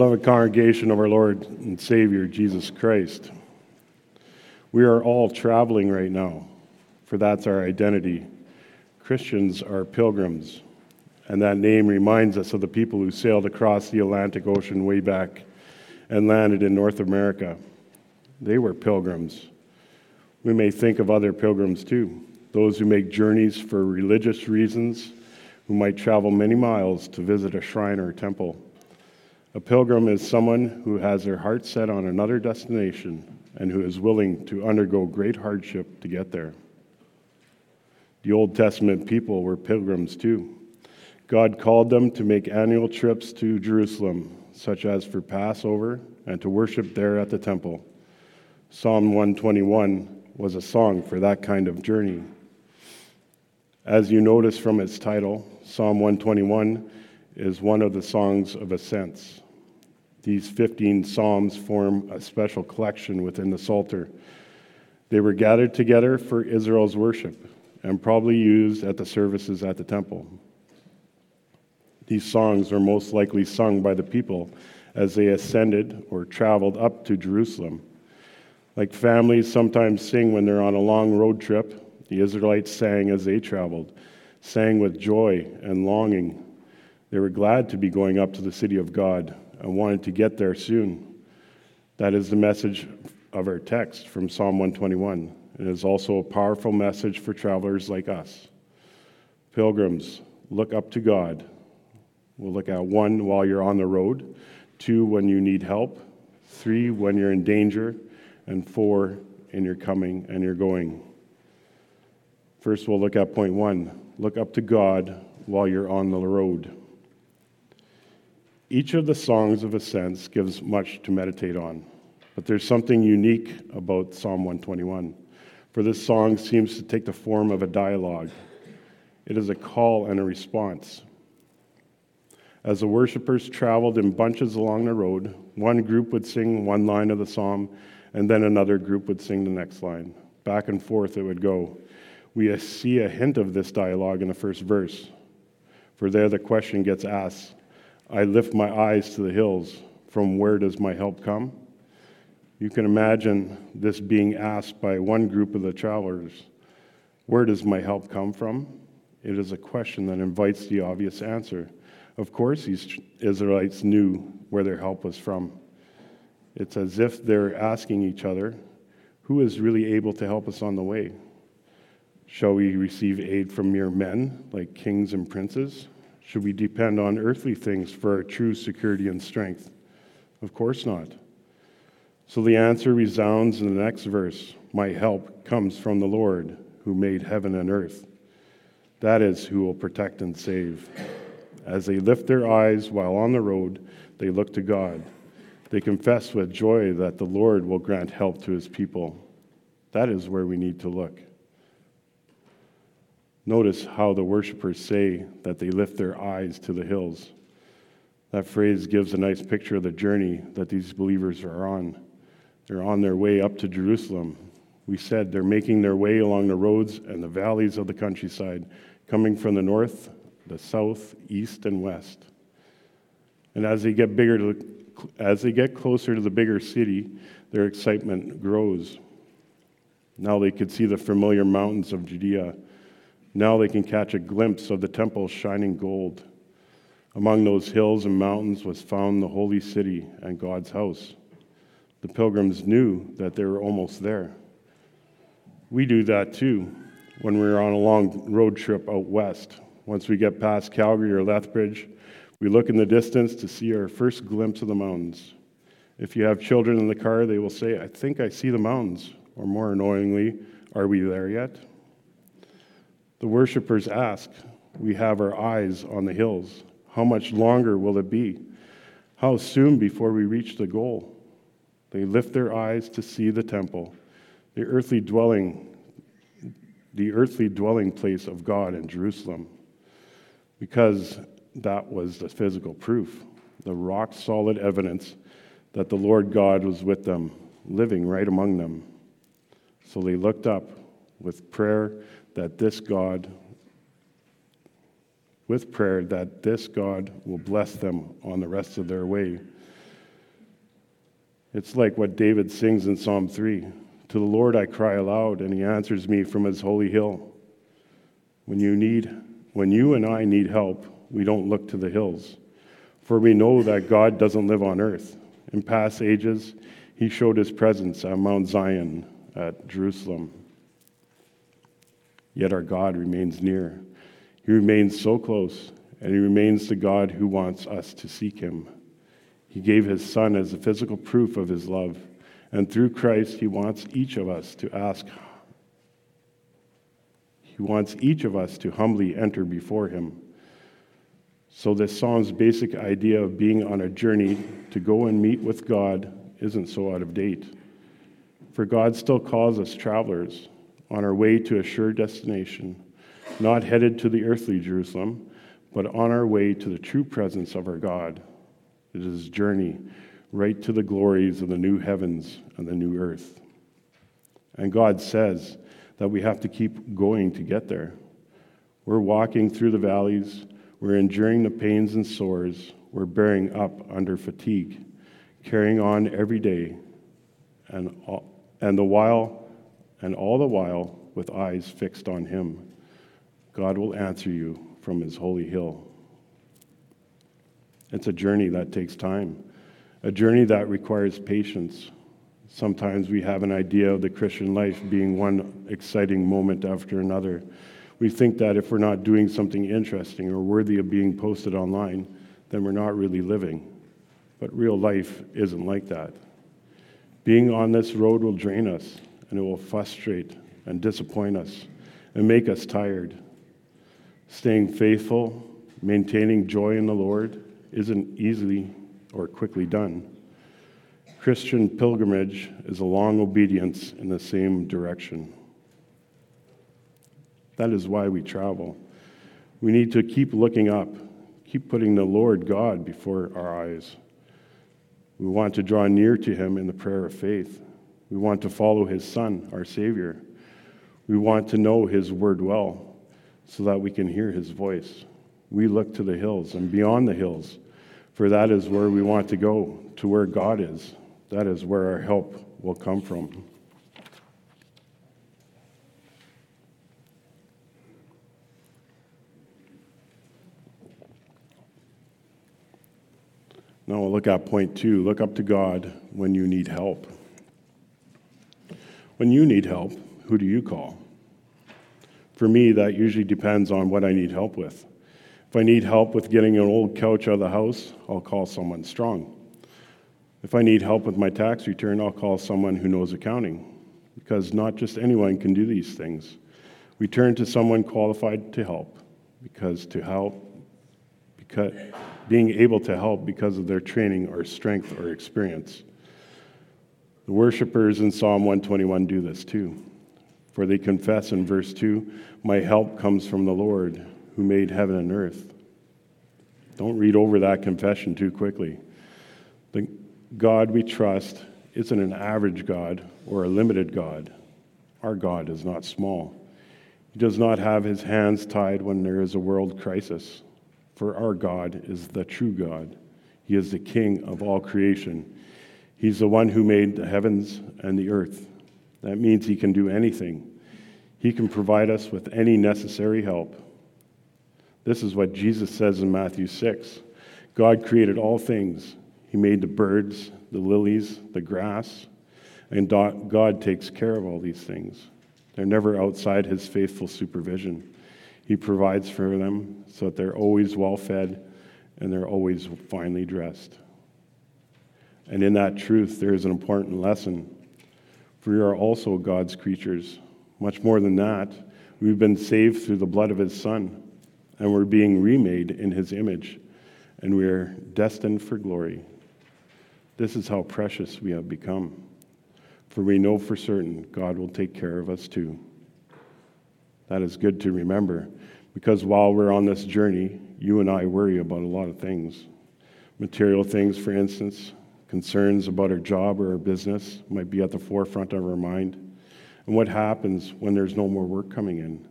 Beloved congregation of our Lord and Savior Jesus Christ, we are all traveling right now, for that's our identity. Christians are pilgrims, and that name reminds us of the people who sailed across the Atlantic Ocean way back and landed in North America. They were pilgrims. We may think of other pilgrims too, those who make journeys for religious reasons, who might travel many miles to visit a shrine or a temple. A pilgrim is someone who has their heart set on another destination and who is willing to undergo great hardship to get there. The Old Testament people were pilgrims too. God called them to make annual trips to Jerusalem, such as for Passover, and to worship there at the temple. Psalm 121 was a song for that kind of journey. As you notice from its title, Psalm 121 is one of the songs of ascents. These 15 psalms form a special collection within the Psalter. They were gathered together for Israel's worship and probably used at the services at the temple. These songs are most likely sung by the people as they ascended or traveled up to Jerusalem. Like families sometimes sing when they're on a long road trip, the Israelites sang as they traveled, sang with joy and longing they were glad to be going up to the city of God and wanted to get there soon. That is the message of our text from Psalm 121. It is also a powerful message for travelers like us. Pilgrims, look up to God. We'll look at one while you're on the road, two when you need help, three when you're in danger, and four in your coming and your going. First, we'll look at point one look up to God while you're on the road. Each of the songs of ascents gives much to meditate on, but there's something unique about Psalm 121. For this song seems to take the form of a dialogue. It is a call and a response. As the worshippers traveled in bunches along the road, one group would sing one line of the psalm, and then another group would sing the next line. Back and forth it would go. We see a hint of this dialogue in the first verse, for there the question gets asked I lift my eyes to the hills. From where does my help come? You can imagine this being asked by one group of the travelers Where does my help come from? It is a question that invites the obvious answer. Of course, these Israelites knew where their help was from. It's as if they're asking each other, Who is really able to help us on the way? Shall we receive aid from mere men, like kings and princes? Should we depend on earthly things for our true security and strength? Of course not. So the answer resounds in the next verse My help comes from the Lord who made heaven and earth. That is who will protect and save. As they lift their eyes while on the road, they look to God. They confess with joy that the Lord will grant help to his people. That is where we need to look. Notice how the worshippers say that they lift their eyes to the hills. That phrase gives a nice picture of the journey that these believers are on. They're on their way up to Jerusalem. We said they're making their way along the roads and the valleys of the countryside, coming from the north, the south, east, and west. And as they get bigger, as they get closer to the bigger city, their excitement grows. Now they could see the familiar mountains of Judea now they can catch a glimpse of the temple's shining gold. Among those hills and mountains was found the holy city and God's house. The pilgrims knew that they were almost there. We do that too when we're on a long road trip out west. Once we get past Calgary or Lethbridge, we look in the distance to see our first glimpse of the mountains. If you have children in the car, they will say, I think I see the mountains. Or more annoyingly, are we there yet? The worshippers ask, We have our eyes on the hills. How much longer will it be? How soon before we reach the goal? They lift their eyes to see the temple, the earthly dwelling, the earthly dwelling place of God in Jerusalem, because that was the physical proof, the rock solid evidence that the Lord God was with them, living right among them. So they looked up with prayer that this God, with prayer, that this God will bless them on the rest of their way. It's like what David sings in Psalm 3 To the Lord I cry aloud, and he answers me from his holy hill. When you, need, when you and I need help, we don't look to the hills, for we know that God doesn't live on earth. In past ages, he showed his presence at Mount Zion, at Jerusalem. Yet our God remains near. He remains so close, and he remains the God who wants us to seek him. He gave his Son as a physical proof of his love, and through Christ, he wants each of us to ask. He wants each of us to humbly enter before him. So, this psalm's basic idea of being on a journey to go and meet with God isn't so out of date. For God still calls us travelers on our way to a sure destination, not headed to the earthly Jerusalem, but on our way to the true presence of our God. It is a journey right to the glories of the new heavens and the new earth. And God says that we have to keep going to get there. We're walking through the valleys, we're enduring the pains and sores, we're bearing up under fatigue, carrying on every day, and, all, and the while, and all the while with eyes fixed on Him. God will answer you from His holy hill. It's a journey that takes time, a journey that requires patience. Sometimes we have an idea of the Christian life being one exciting moment after another. We think that if we're not doing something interesting or worthy of being posted online, then we're not really living. But real life isn't like that. Being on this road will drain us, and it will frustrate and disappoint us and make us tired. Staying faithful, maintaining joy in the Lord, isn't easily or quickly done. Christian pilgrimage is a long obedience in the same direction. That is why we travel. We need to keep looking up, keep putting the Lord God before our eyes. We want to draw near to Him in the prayer of faith. We want to follow His Son, our Savior. We want to know His Word well so that we can hear His voice we look to the hills and beyond the hills, for that is where we want to go, to where God is. That is where our help will come from. Now we'll look at point two look up to God when you need help. When you need help, who do you call? For me, that usually depends on what I need help with. If I need help with getting an old couch out of the house, I'll call someone strong. If I need help with my tax return, I'll call someone who knows accounting, because not just anyone can do these things. We turn to someone qualified to help, because to help, because being able to help because of their training or strength or experience. The worshipers in Psalm 121 do this too, for they confess in verse 2 My help comes from the Lord who made heaven and earth. Don't read over that confession too quickly. The God we trust isn't an average God or a limited God. Our God is not small. He does not have his hands tied when there is a world crisis, for our God is the true God. He is the King of all creation. He's the one who made the heavens and the earth. That means he can do anything. He can provide us with any necessary help. This is what Jesus says in Matthew 6 God created all things, He made the birds, the lilies, the grass, and God takes care of all these things. They're never outside His faithful supervision. He provides for them so that they're always well fed and they're always finely dressed. And in that truth, there is an important lesson. For we are also God's creatures. Much more than that, we've been saved through the blood of His Son and we're being remade in his image, and we are destined for glory. This is how precious we have become. For we know for certain God will take care of us too. That is good to remember because while we're on this journey, you and I worry about a lot of things. Material things, for instance, concerns about our job or our business might be at the forefront of our mind. And what happens when there's no more work coming in?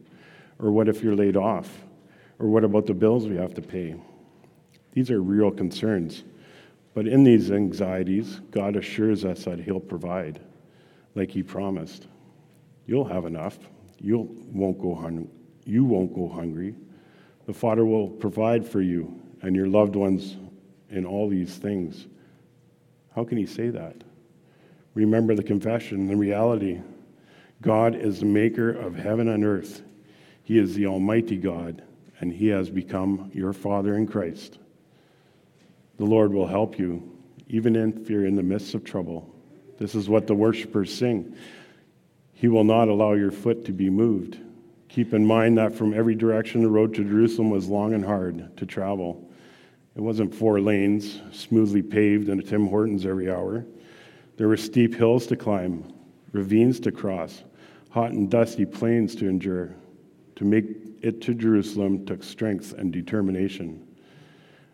Or what if you're laid off? Or what about the bills we have to pay? These are real concerns. But in these anxieties, God assures us that He'll provide, like He promised. You'll have enough. You won't go hungry. You won't go hungry. The Father will provide for you and your loved ones in all these things. How can He say that? Remember the confession, the reality. God is the maker of heaven and earth. He is the Almighty God, and He has become your Father in Christ. The Lord will help you, even if you're in the midst of trouble. This is what the worshipers sing. He will not allow your foot to be moved. Keep in mind that from every direction the road to Jerusalem was long and hard to travel. It wasn't four lanes, smoothly paved and a Tim Hortons every hour. There were steep hills to climb, ravines to cross, hot and dusty plains to endure. To make it to Jerusalem took strength and determination.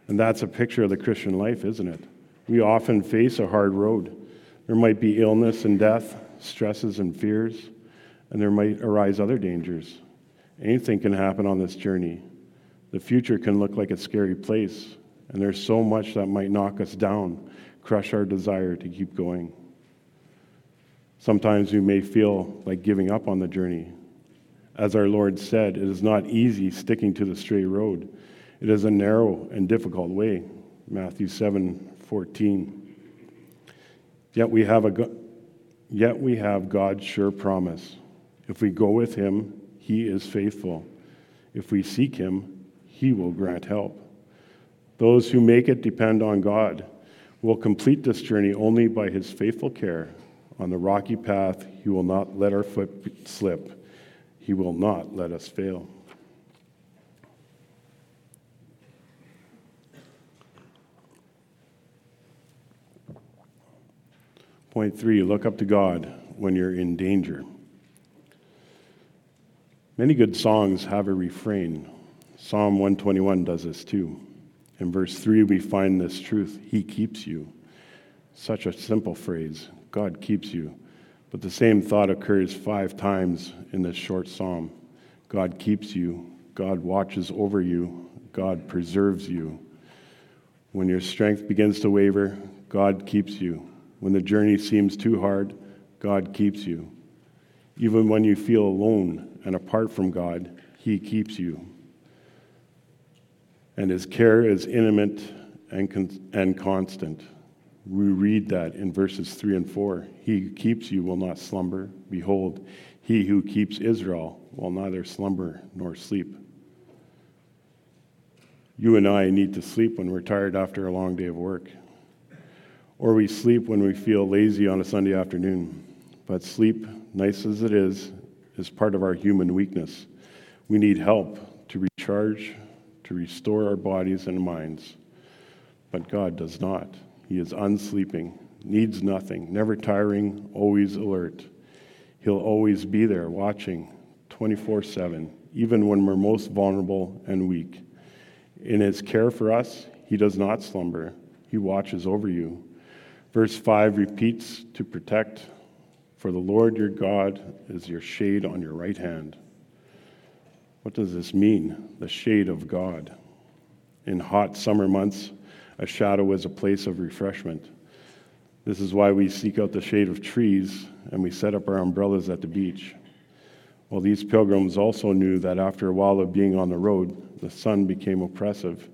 And that's a picture of the Christian life, isn't it? We often face a hard road. There might be illness and death, stresses and fears, and there might arise other dangers. Anything can happen on this journey. The future can look like a scary place, and there's so much that might knock us down, crush our desire to keep going. Sometimes we may feel like giving up on the journey. As our Lord said, it is not easy sticking to the straight road. It is a narrow and difficult way. Matthew 7 14. Yet we have, a, yet we have God's sure promise. If we go with Him, He is faithful. If we seek Him, He will grant help. Those who make it depend on God will complete this journey only by His faithful care. On the rocky path, He will not let our foot slip, He will not let us fail. Point three, look up to God when you're in danger. Many good songs have a refrain. Psalm 121 does this too. In verse 3, we find this truth He keeps you. Such a simple phrase God keeps you. But the same thought occurs five times in this short psalm God keeps you, God watches over you, God preserves you. When your strength begins to waver, God keeps you. When the journey seems too hard, God keeps you. Even when you feel alone and apart from God, He keeps you. And His care is intimate and, con- and constant. We read that in verses 3 and 4. He who keeps you will not slumber. Behold, he who keeps Israel will neither slumber nor sleep. You and I need to sleep when we're tired after a long day of work or we sleep when we feel lazy on a Sunday afternoon. But sleep, nice as it is, is part of our human weakness. We need help to recharge, to restore our bodies and minds. But God does not. He is unsleeping, needs nothing, never tiring, always alert. He'll always be there watching 24 7, even when we're most vulnerable and weak. In his care for us, he does not slumber. He watches over you. Verse 5 repeats to protect, for the Lord your God is your shade on your right hand. What does this mean? The shade of God. In hot summer months, a shadow is a place of refreshment. This is why we seek out the shade of trees and we set up our umbrellas at the beach. Well, these pilgrims also knew that after a while of being on the road, the sun became oppressive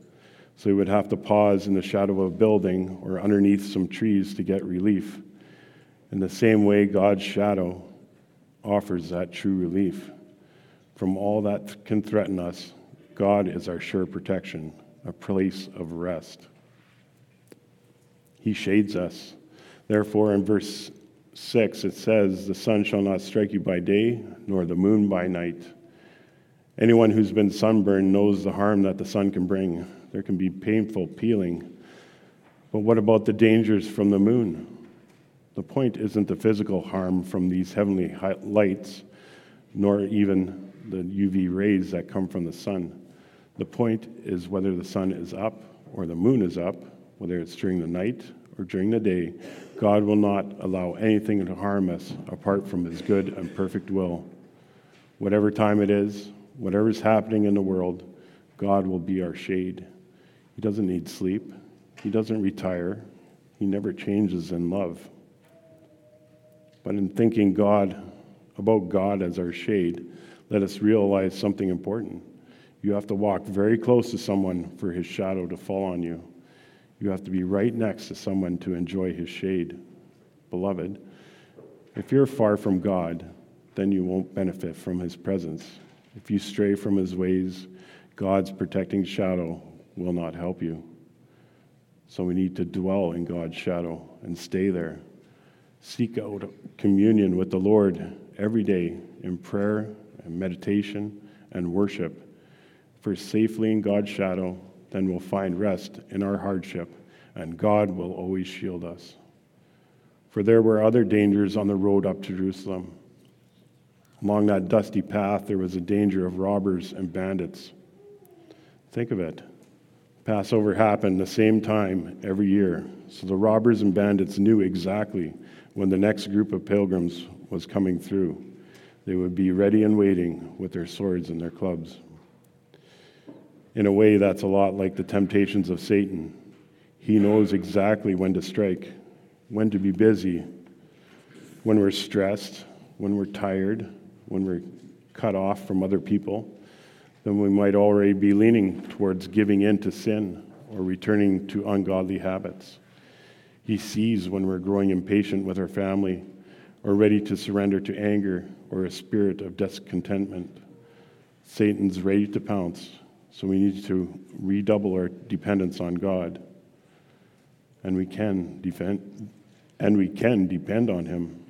so they would have to pause in the shadow of a building or underneath some trees to get relief. In the same way, God's shadow offers that true relief. From all that can threaten us, God is our sure protection, a place of rest. He shades us. Therefore, in verse 6, it says, The sun shall not strike you by day, nor the moon by night. Anyone who's been sunburned knows the harm that the sun can bring. There can be painful peeling. But what about the dangers from the moon? The point isn't the physical harm from these heavenly lights, nor even the UV rays that come from the sun. The point is whether the sun is up or the moon is up, whether it's during the night or during the day, God will not allow anything to harm us apart from His good and perfect will. Whatever time it is, whatever is happening in the world, God will be our shade. He doesn't need sleep. He doesn't retire. He never changes in love. But in thinking God about God as our shade, let us realize something important. You have to walk very close to someone for his shadow to fall on you. You have to be right next to someone to enjoy his shade. Beloved, if you're far from God, then you won't benefit from his presence. If you stray from his ways, God's protecting shadow will not help you. So we need to dwell in God's shadow and stay there. Seek out communion with the Lord every day in prayer and meditation and worship. For safely in God's shadow, then we'll find rest in our hardship, and God will always shield us. For there were other dangers on the road up to Jerusalem. Along that dusty path, there was a danger of robbers and bandits. Think of it. Passover happened the same time every year, so the robbers and bandits knew exactly when the next group of pilgrims was coming through. They would be ready and waiting with their swords and their clubs. In a way, that's a lot like the temptations of Satan. He knows exactly when to strike, when to be busy, when we're stressed, when we're tired, when we're cut off from other people, then we might already be leaning towards giving in to sin or returning to ungodly habits. He sees when we're growing impatient with our family or ready to surrender to anger or a spirit of discontentment. Satan's ready to pounce, so we need to redouble our dependence on God. And we can defend and we can depend on him.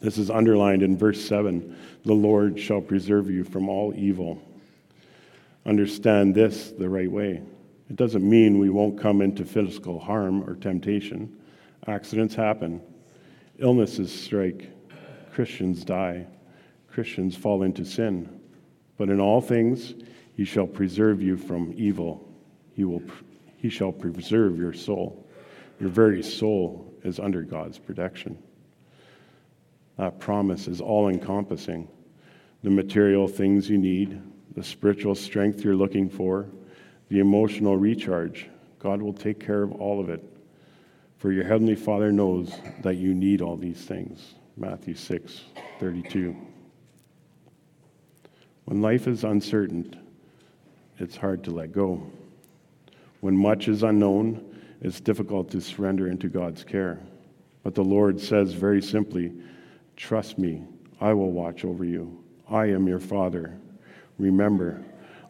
This is underlined in verse 7 The Lord shall preserve you from all evil. Understand this the right way. It doesn't mean we won't come into physical harm or temptation. Accidents happen, illnesses strike, Christians die, Christians fall into sin. But in all things, he shall preserve you from evil. He, will, he shall preserve your soul. Your very soul is under God's protection. That promise is all encompassing the material things you need, the spiritual strength you're looking for, the emotional recharge. God will take care of all of it. For your heavenly Father knows that you need all these things. Matthew 6 32. When life is uncertain, it's hard to let go. When much is unknown, it's difficult to surrender into God's care. But the Lord says very simply, Trust me, I will watch over you. I am your Father. Remember,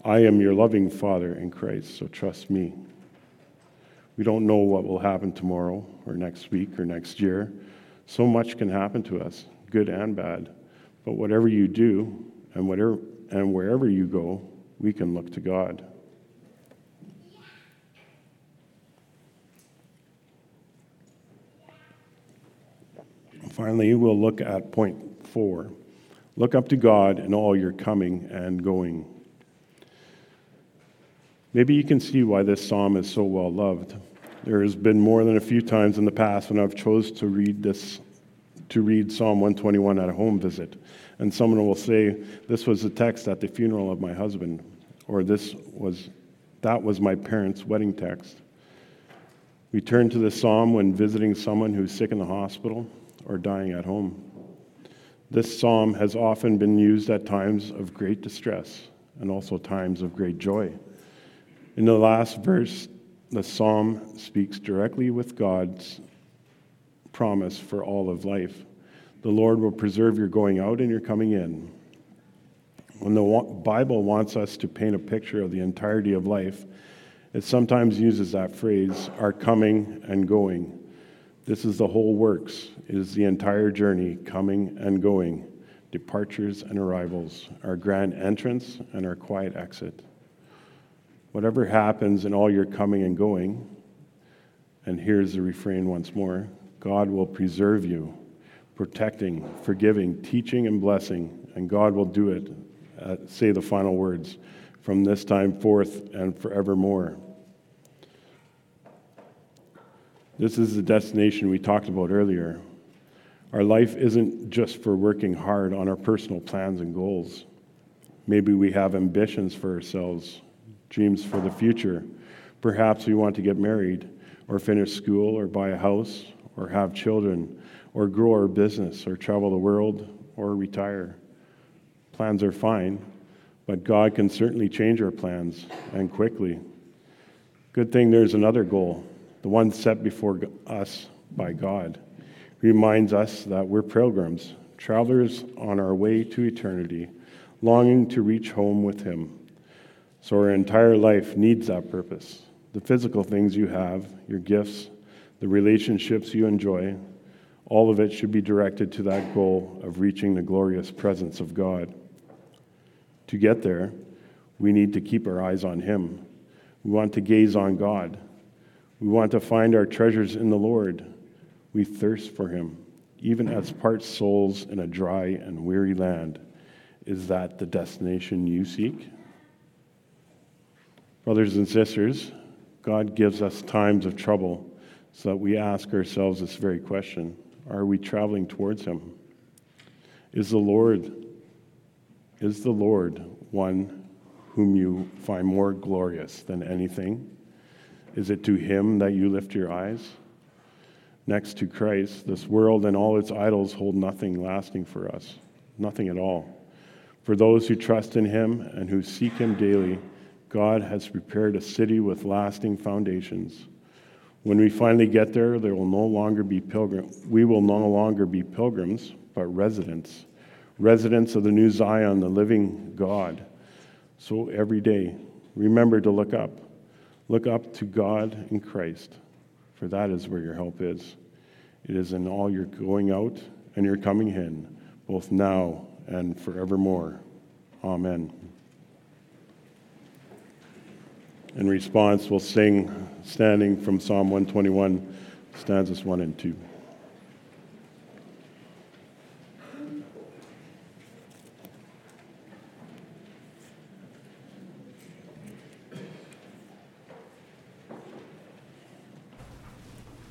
I am your loving Father in Christ, so trust me. We don't know what will happen tomorrow or next week or next year. So much can happen to us, good and bad. But whatever you do and, whatever, and wherever you go, we can look to God. Finally, we'll look at point four. Look up to God in all your coming and going. Maybe you can see why this psalm is so well loved. There has been more than a few times in the past when I've chose to read this to read Psalm 121 at a home visit. And someone will say, This was the text at the funeral of my husband, or this was that was my parents' wedding text. We turn to this psalm when visiting someone who's sick in the hospital or dying at home. This psalm has often been used at times of great distress and also times of great joy. In the last verse, the psalm speaks directly with God's promise for all of life. The Lord will preserve your going out and your coming in. When the Bible wants us to paint a picture of the entirety of life, it sometimes uses that phrase, our coming and going. This is the whole works. It is the entire journey, coming and going, departures and arrivals, our grand entrance and our quiet exit. Whatever happens in all your coming and going, and here's the refrain once more God will preserve you, protecting, forgiving, teaching, and blessing, and God will do it. Uh, say the final words from this time forth and forevermore. This is the destination we talked about earlier. Our life isn't just for working hard on our personal plans and goals. Maybe we have ambitions for ourselves, dreams for the future. Perhaps we want to get married, or finish school, or buy a house, or have children, or grow our business, or travel the world, or retire. Plans are fine, but God can certainly change our plans, and quickly. Good thing there's another goal, the one set before us by God. He reminds us that we're pilgrims, travelers on our way to eternity, longing to reach home with Him. So our entire life needs that purpose. The physical things you have, your gifts, the relationships you enjoy, all of it should be directed to that goal of reaching the glorious presence of God. To get there, we need to keep our eyes on Him. We want to gaze on God. We want to find our treasures in the Lord. We thirst for Him, even as parched souls in a dry and weary land. Is that the destination you seek? Brothers and sisters, God gives us times of trouble so that we ask ourselves this very question Are we traveling towards Him? Is the Lord, is the Lord one whom you find more glorious than anything? Is it to Him that you lift your eyes? Next to Christ, this world and all its idols hold nothing lasting for us, nothing at all. For those who trust in Him and who seek Him daily, God has prepared a city with lasting foundations. When we finally get there, there will no longer be pilgrim. We will no longer be pilgrims, but residents, residents of the new Zion, the living God. So every day, remember to look up. Look up to God in Christ, for that is where your help is. It is in all your going out and your coming in, both now and forevermore. Amen. In response, we'll sing standing from Psalm 121, stanzas 1 and 2.